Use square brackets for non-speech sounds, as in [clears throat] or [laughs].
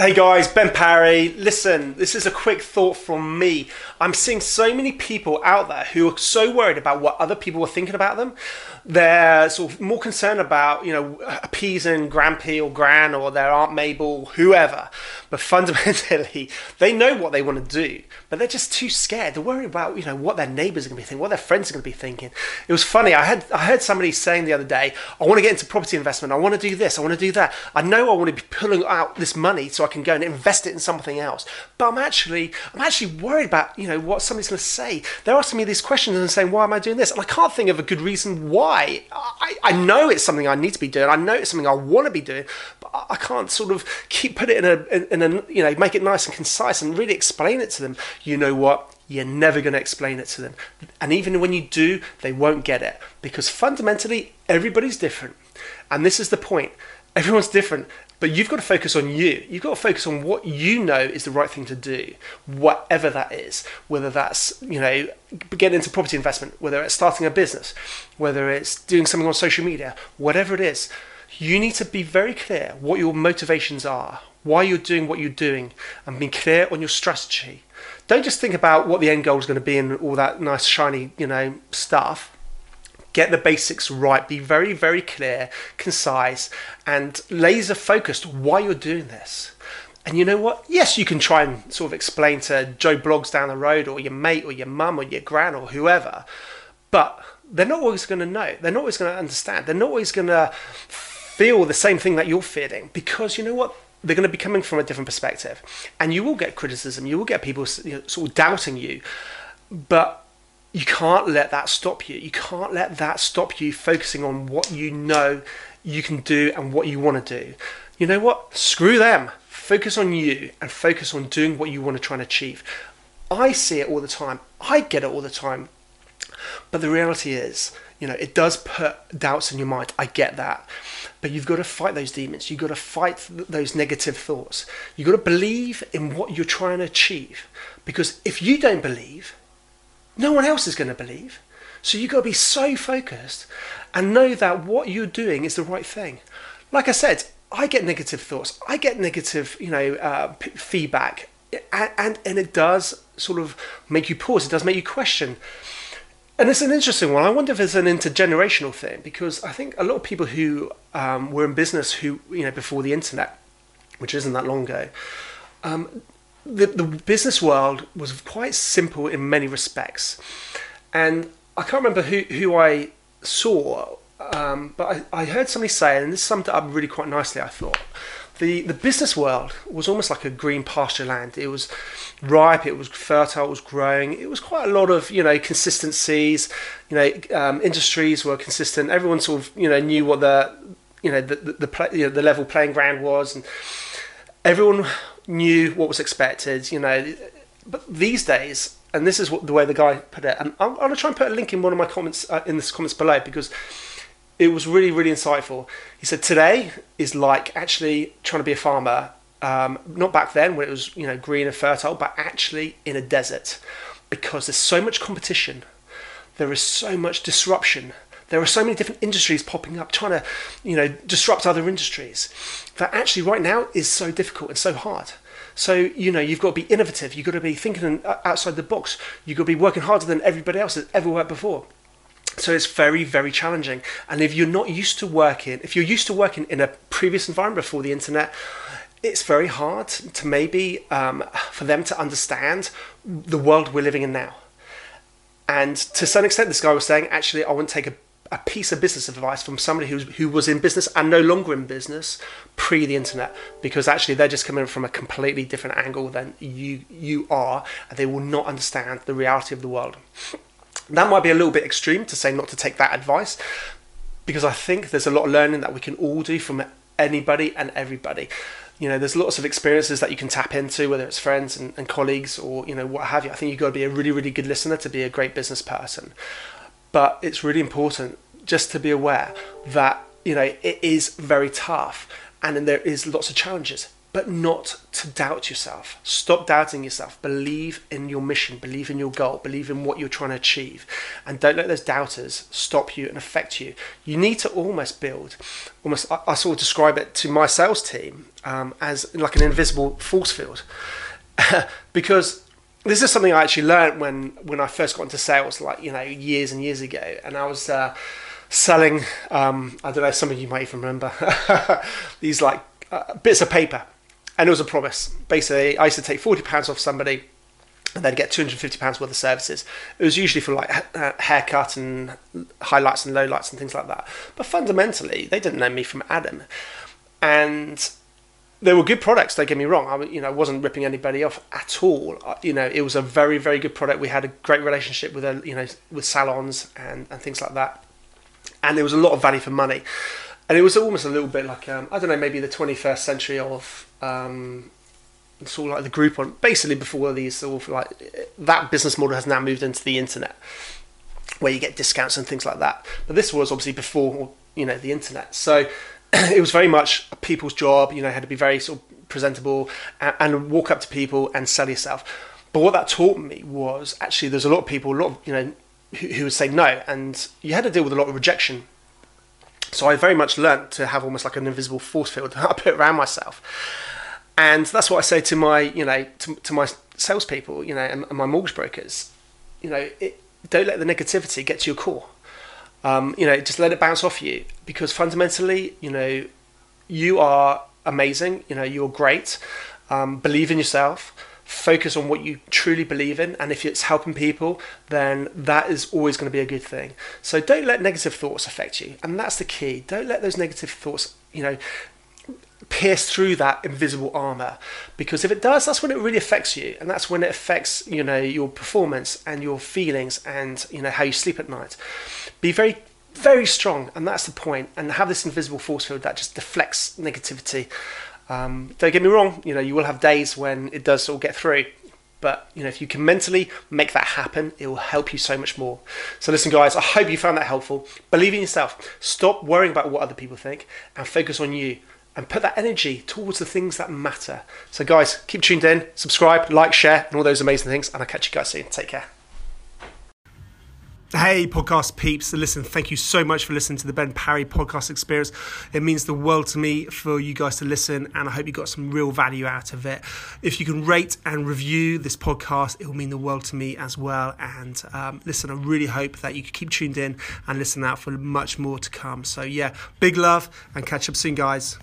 Hey guys, Ben Parry. Listen, this is a quick thought from me. I'm seeing so many people out there who are so worried about what other people are thinking about them. They're sort of more concerned about, you know, appeasing Grampy or Gran or their Aunt Mabel, whoever. But fundamentally, [laughs] they know what they want to do, but they're just too scared. They're worried about, you know, what their neighbours are going to be thinking, what their friends are going to be thinking. It was funny. I had I heard somebody saying the other day, I want to get into property investment. I want to do this. I want to do that. I know I want to be pulling out this money so I can go and invest it in something else. But I'm actually I'm actually worried about, you know, what somebody's going to say. They're asking me these questions and saying, why am I doing this? And I can't think of a good reason why. I, I know it's something I need to be doing. I know it's something I want to be doing, but I can't sort of keep put it in a in a you know make it nice and concise and really explain it to them. You know what? You're never going to explain it to them, and even when you do, they won't get it because fundamentally everybody's different, and this is the point. Everyone's different, but you've got to focus on you. You've got to focus on what you know is the right thing to do, whatever that is. Whether that's, you know, getting into property investment, whether it's starting a business, whether it's doing something on social media, whatever it is, you need to be very clear what your motivations are, why you're doing what you're doing, and be clear on your strategy. Don't just think about what the end goal is going to be and all that nice, shiny, you know, stuff get the basics right, be very, very clear, concise, and laser focused why you're doing this. And you know what? Yes, you can try and sort of explain to Joe Bloggs down the road, or your mate, or your mum, or your gran, or whoever, but they're not always going to know. They're not always going to understand. They're not always going to feel the same thing that you're feeling because you know what? They're going to be coming from a different perspective, and you will get criticism. You will get people you know, sort of doubting you, but you can't let that stop you. You can't let that stop you focusing on what you know you can do and what you want to do. You know what? Screw them. Focus on you and focus on doing what you want to try and achieve. I see it all the time. I get it all the time. But the reality is, you know, it does put doubts in your mind. I get that. But you've got to fight those demons. You've got to fight th- those negative thoughts. You've got to believe in what you're trying to achieve. Because if you don't believe, no one else is going to believe. So you've got to be so focused and know that what you're doing is the right thing. Like I said, I get negative thoughts. I get negative, you know, uh, p- feedback, and, and and it does sort of make you pause. It does make you question. And it's an interesting one. I wonder if it's an intergenerational thing because I think a lot of people who um, were in business who you know before the internet, which isn't that long ago, um, the, the business world was quite simple in many respects. And I can't remember who, who I saw, um, but I, I heard somebody say, and this summed it up really quite nicely, I thought. The, the business world was almost like a green pasture land. It was ripe, it was fertile, it was growing. It was quite a lot of you know consistencies. You know, um, industries were consistent. Everyone sort of you know knew what the you know the the, the, play, you know, the level playing ground was, and everyone knew what was expected, you know. But these days, and this is what the way the guy put it, and I'm, I'm going to try and put a link in one of my comments uh, in the comments below because it was really, really insightful. He said today is like actually trying to be a farmer, um, not back then when it was you know green and fertile, but actually in a desert. Because there's so much competition, there is so much disruption. There are so many different industries popping up trying to you know disrupt other industries that actually right now is so difficult and so hard. So you know you've got to be innovative. You've got to be thinking outside the box. You've got to be working harder than everybody else has ever worked before so it's very very challenging. And if you're not used to working if you're used to working in a previous environment before the internet it's very hard to maybe um, for them to understand the world we're living in now. And to some extent this guy was saying actually i wouldn't take a a piece of business advice from somebody who's, who was in business and no longer in business pre the internet because actually they're just coming from a completely different angle than you you are and they will not understand the reality of the world that might be a little bit extreme to say not to take that advice because i think there's a lot of learning that we can all do from anybody and everybody. You know there's lots of experiences that you can tap into whether it's friends and, and colleagues or you know what have you. I think you've got to be a really really good listener to be a great business person. But it's really important just to be aware that you know it is very tough and there is lots of challenges but not to doubt yourself. Stop doubting yourself. Believe in your mission, believe in your goal, believe in what you're trying to achieve. And don't let those doubters stop you and affect you. You need to almost build, almost, I, I sort of describe it to my sales team um, as like an invisible force field. [laughs] because this is something I actually learned when, when I first got into sales, like, you know, years and years ago. And I was, uh, selling um, I don't know some of you might even remember [laughs] these like uh, bits of paper and it was a promise. Basically, I used to take forty pounds off somebody, and they'd get two hundred fifty pounds worth of services. It was usually for like uh, haircut and highlights and lowlights and things like that. But fundamentally, they didn't know me from Adam, and they were good products. Don't get me wrong. I you know wasn't ripping anybody off at all. You know it was a very very good product. We had a great relationship with a, you know with salons and and things like that, and there was a lot of value for money and it was almost a little bit like um, I don't know, maybe the 21st century of um, sort of like the Groupon. Basically, before these sort of like that business model has now moved into the internet, where you get discounts and things like that. But this was obviously before you know the internet, so [clears throat] it was very much a people's job. You know, had to be very sort of presentable and, and walk up to people and sell yourself. But what that taught me was actually there's a lot of people, a lot of you know, who, who would say no, and you had to deal with a lot of rejection so I very much learnt to have almost like an invisible force field [laughs] that I put around myself. And that's what I say to my, you know, to, to my salespeople, you know, and, and my mortgage brokers. You know, it, don't let the negativity get to your core. Um, you know, just let it bounce off you because fundamentally, you know, you are amazing. You know, you're great. Um, believe in yourself focus on what you truly believe in and if it's helping people then that is always going to be a good thing. So don't let negative thoughts affect you and that's the key. Don't let those negative thoughts you know pierce through that invisible armor because if it does that's when it really affects you and that's when it affects you know your performance and your feelings and you know how you sleep at night. Be very very strong and that's the point and have this invisible force field that just deflects negativity um, don't get me wrong, you know, you will have days when it does all get through. But you know, if you can mentally make that happen, it will help you so much more. So listen, guys, I hope you found that helpful. Believe in yourself. Stop worrying about what other people think and focus on you. And put that energy towards the things that matter. So, guys, keep tuned in, subscribe, like, share, and all those amazing things. And I'll catch you guys soon. Take care. Hey, podcast peeps. Listen, thank you so much for listening to the Ben Parry podcast experience. It means the world to me for you guys to listen, and I hope you got some real value out of it. If you can rate and review this podcast, it will mean the world to me as well. And um, listen, I really hope that you keep tuned in and listen out for much more to come. So, yeah, big love and catch up soon, guys.